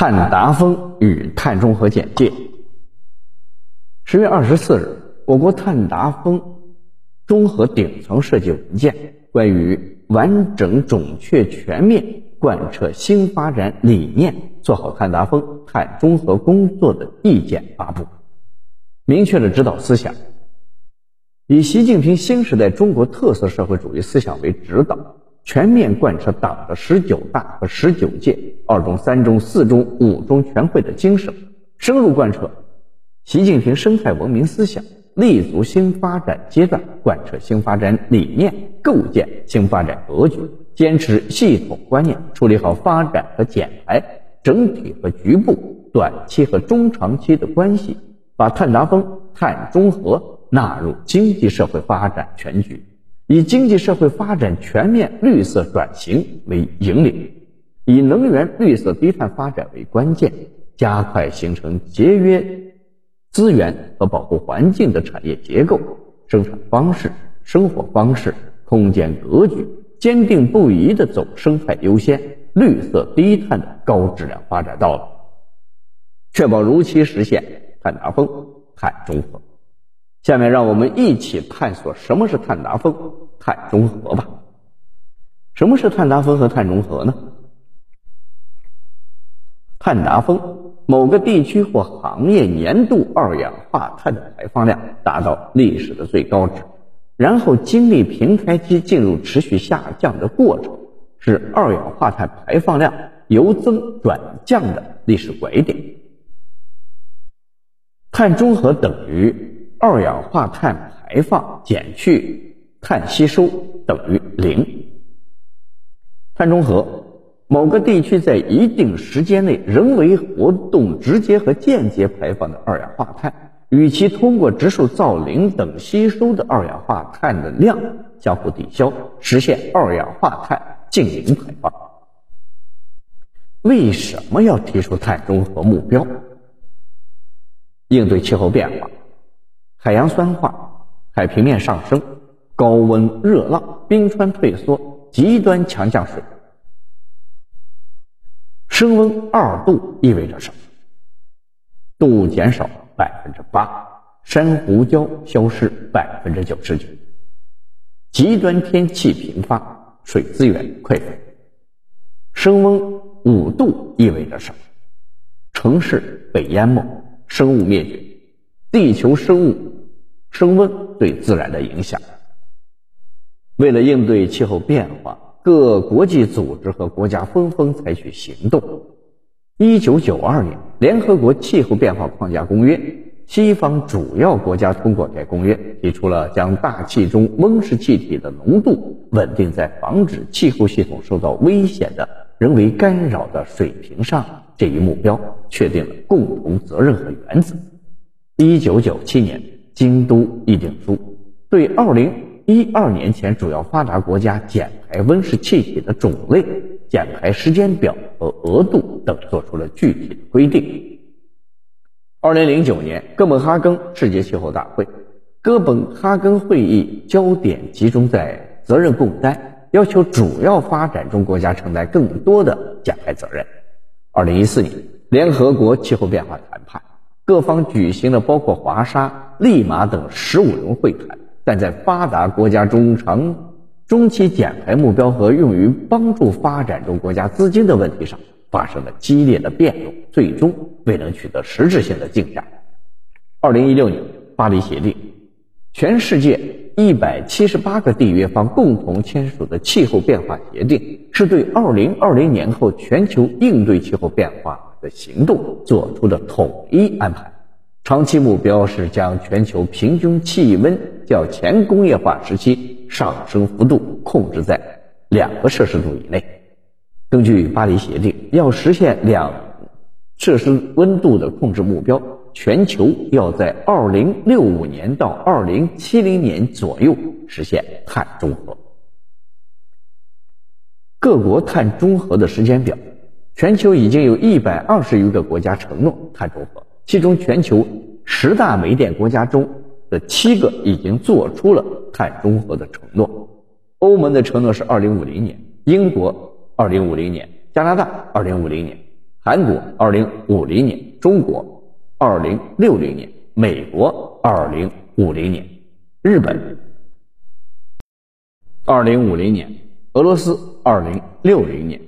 碳达峰与碳中和简介。十月二十四日，我国碳达峰综合顶层设计文件《关于完整准确全面贯彻新发展理念，做好碳达峰、碳中和工作的意见》发布，明确了指导思想，以习近平新时代中国特色社会主义思想为指导。全面贯彻党的十九大和十九届二中、三中、四中、五中全会的精神，深入贯彻习近平生态文明思想，立足新发展阶段，贯彻新发展理念，构建新发展格局，坚持系统观念，处理好发展和减排、整体和局部、短期和中长期的关系，把碳达峰、碳中和纳入经济社会发展全局。以经济社会发展全面绿色转型为引领，以能源绿色低碳发展为关键，加快形成节约资源和保护环境的产业结构、生产方式、生活方式、空间格局，坚定不移地走生态优先、绿色低碳的高质量发展道路，确保如期实现碳达峰、碳中和。下面让我们一起探索什么是碳达峰、碳中和吧。什么是碳达峰和碳中和呢？碳达峰，某个地区或行业年度二氧化碳的排放量达到历史的最高值，然后经历平台期进入持续下降的过程，是二氧化碳排放量由增转降的历史拐点。碳中和等于。二氧化碳排放减去碳吸收等于零。碳中和，某个地区在一定时间内人为活动直接和间接排放的二氧化碳，与其通过植树造林等吸收的二氧化碳的量相互抵消，实现二氧化碳净零排放。为什么要提出碳中和目标？应对气候变化。海洋酸化、海平面上升、高温热浪、冰川退缩、极端强降水。升温二度意味着什么？动物减少百分之八，珊瑚礁消失百分之九十九，极端天气频发，水资源匮乏。升温五度意味着什么？城市被淹没，生物灭绝。地球生物升温对自然的影响。为了应对气候变化，各国际组织和国家纷纷采取行动。一九九二年，联合国气候变化框架公约，西方主要国家通过该公约，提出了将大气中温室气体的浓度稳定在防止气候系统受到危险的人为干扰的水平上这一目标，确定了共同责任和原则。一九九七年，京都议定书对二零一二年前主要发达国家减排温室气体的种类、减排时间表和额度等作出了具体的规定。二零零九年，哥本哈根世界气候大会，哥本哈根会议焦点集中在责任共担，要求主要发展中国家承担更多的减排责任。二零一四年，联合国气候变化谈判。各方举行了包括华沙、利马等十五轮会谈，但在发达国家中长、中期减排目标和用于帮助发展中国家资金的问题上发生了激烈的辩论，最终未能取得实质性的进展。二零一六年，巴黎协定，全世界一百七十八个缔约方共同签署的气候变化协定，是对二零二零年后全球应对气候变化。的行动做出的统一安排，长期目标是将全球平均气温较前工业化时期上升幅度控制在两个摄氏度以内。根据巴黎协定，要实现两摄氏温度的控制目标，全球要在二零六五年到二零七零年左右实现碳中和。各国碳中和的时间表。全球已经有一百二十余个国家承诺碳中和，其中全球十大煤电国家中的七个已经做出了碳中和的承诺。欧盟的承诺是二零五零年，英国二零五零年，加拿大二零五零年，韩国二零五零年，中国二零六零年，美国二零五零年，日本二零五零年，俄罗斯二零六零年。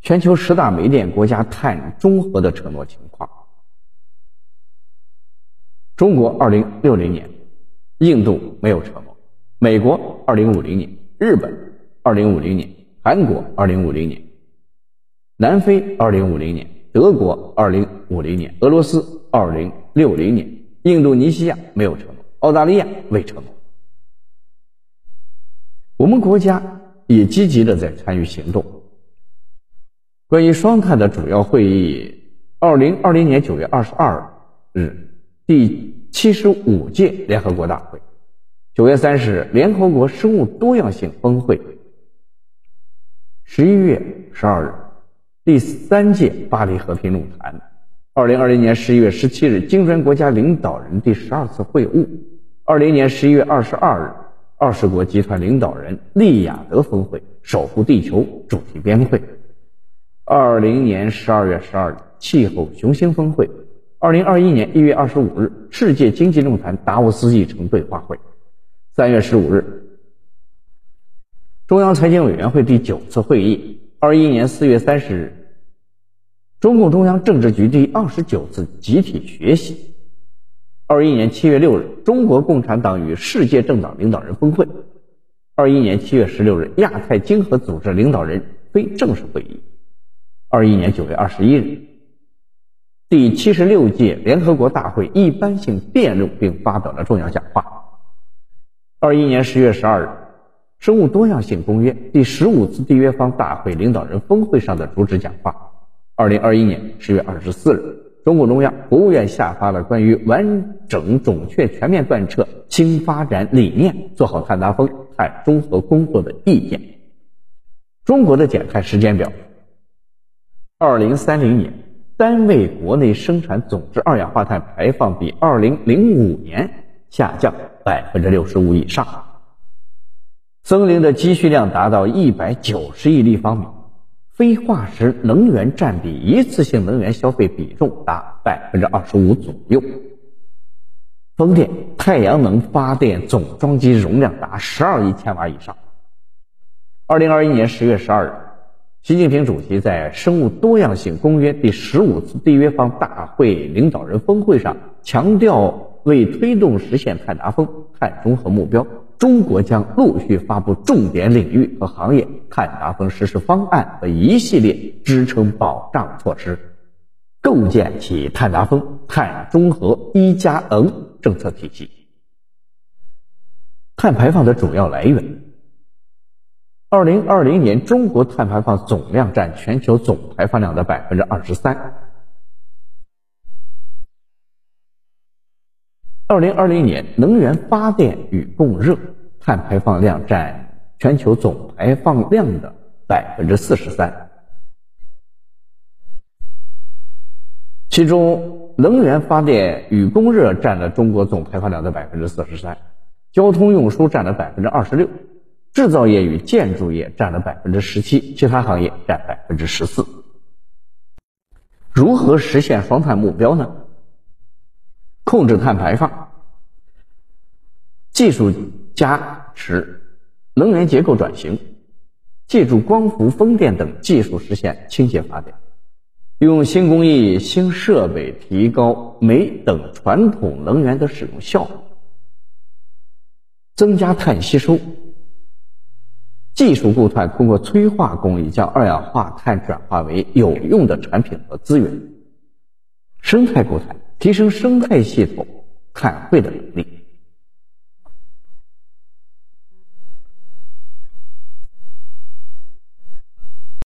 全球十大煤电国家碳中和的承诺情况：中国二零六零年，印度没有承诺；美国二零五零年，日本二零五零年，韩国二零五零年。南非二零五零年，德国二零五零年，俄罗斯二零六零年，印度尼西亚没有承诺，澳大利亚未承诺。我们国家也积极的在参与行动。关于双碳的主要会议，二零二零年九月二十二日，第七十五届联合国大会；九月三十日，联合国生物多样性峰会；十一月十二日。第三届巴黎和平论坛，二零二零年十一月十七日，金砖国家领导人第十二次会晤；二零年十一月二十二日，二十国集团领导人利雅得峰会守护地球主题编会；二零年十二月十二日，气候雄心峰会；二零二一年一月二十五日，世界经济论坛达沃斯议程对话会；三月十五日，中央财经委员会第九次会议；二一年四月三十日。中共中央政治局第二十九次集体学习，二一年七月六日，中国共产党与世界政党领导人峰会，二一年七月十六日，亚太经合组织领导人非正式会议，二一年九月二十一日，第七十六届联合国大会一般性辩论并发表了重要讲话，二一年十月十二日，生物多样性公约第十五次缔约方大会领导人峰会上的主旨讲话。二零二一年十月二十四日，中共中央、国务院下发了关于完整准确全面贯彻新发展理念、做好碳达峰、碳中和工作的意见。中国的减碳时间表：二零三零年，单位国内生产总值二氧化碳排放比二零零五年下降百分之六十五以上，森林的积蓄量达到一百九十亿立方米。非化石能源占比一次性能源消费比重达百分之二十五左右，风电、太阳能发电总装机容量达十二亿千瓦以上。二零二一年十月十二日，习近平主席在生物多样性公约第十五次缔约方大会领导人峰会上强调，为推动实现碳达峰、碳中和目标。中国将陆续发布重点领域和行业碳达峰实施方案和一系列支撑保障措施，构建起碳达峰、碳中和一加 N 政策体系。碳排放的主要来源：二零二零年，中国碳排放总量占全球总排放量的百分之二十三。二零二零年，能源发电与供热碳排放量占全球总排放量的百分之四十三，其中能源发电与供热占了中国总排放量的百分之四十三，交通运输占了百分之二十六，制造业与建筑业占了百分之十七，其他行业占百分之十四。如何实现双碳目标呢？控制碳排放，技术加持，能源结构转型，借助光伏、风电等技术实现清洁发电，用新工艺、新设备提高煤等传统能源的使用效率，增加碳吸收。技术固态通过催化工艺将二氧化碳转化为有用的产品和资源。生态固态。提升生态系统碳汇的能力。